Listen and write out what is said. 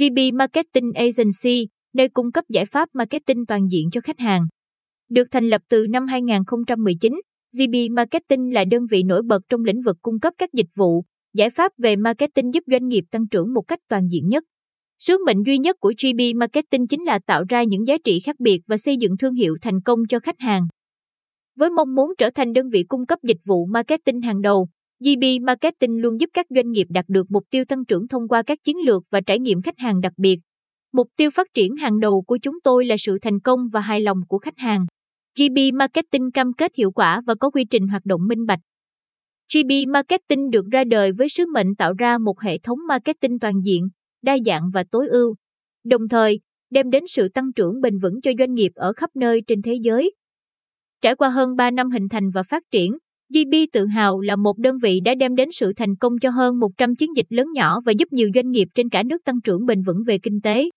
GB Marketing Agency, nơi cung cấp giải pháp marketing toàn diện cho khách hàng. Được thành lập từ năm 2019, GB Marketing là đơn vị nổi bật trong lĩnh vực cung cấp các dịch vụ, giải pháp về marketing giúp doanh nghiệp tăng trưởng một cách toàn diện nhất. Sứ mệnh duy nhất của GB Marketing chính là tạo ra những giá trị khác biệt và xây dựng thương hiệu thành công cho khách hàng. Với mong muốn trở thành đơn vị cung cấp dịch vụ marketing hàng đầu, GB Marketing luôn giúp các doanh nghiệp đạt được mục tiêu tăng trưởng thông qua các chiến lược và trải nghiệm khách hàng đặc biệt. Mục tiêu phát triển hàng đầu của chúng tôi là sự thành công và hài lòng của khách hàng. GB Marketing cam kết hiệu quả và có quy trình hoạt động minh bạch. GB Marketing được ra đời với sứ mệnh tạo ra một hệ thống marketing toàn diện, đa dạng và tối ưu, đồng thời đem đến sự tăng trưởng bền vững cho doanh nghiệp ở khắp nơi trên thế giới. Trải qua hơn 3 năm hình thành và phát triển, GB tự hào là một đơn vị đã đem đến sự thành công cho hơn 100 chiến dịch lớn nhỏ và giúp nhiều doanh nghiệp trên cả nước tăng trưởng bền vững về kinh tế.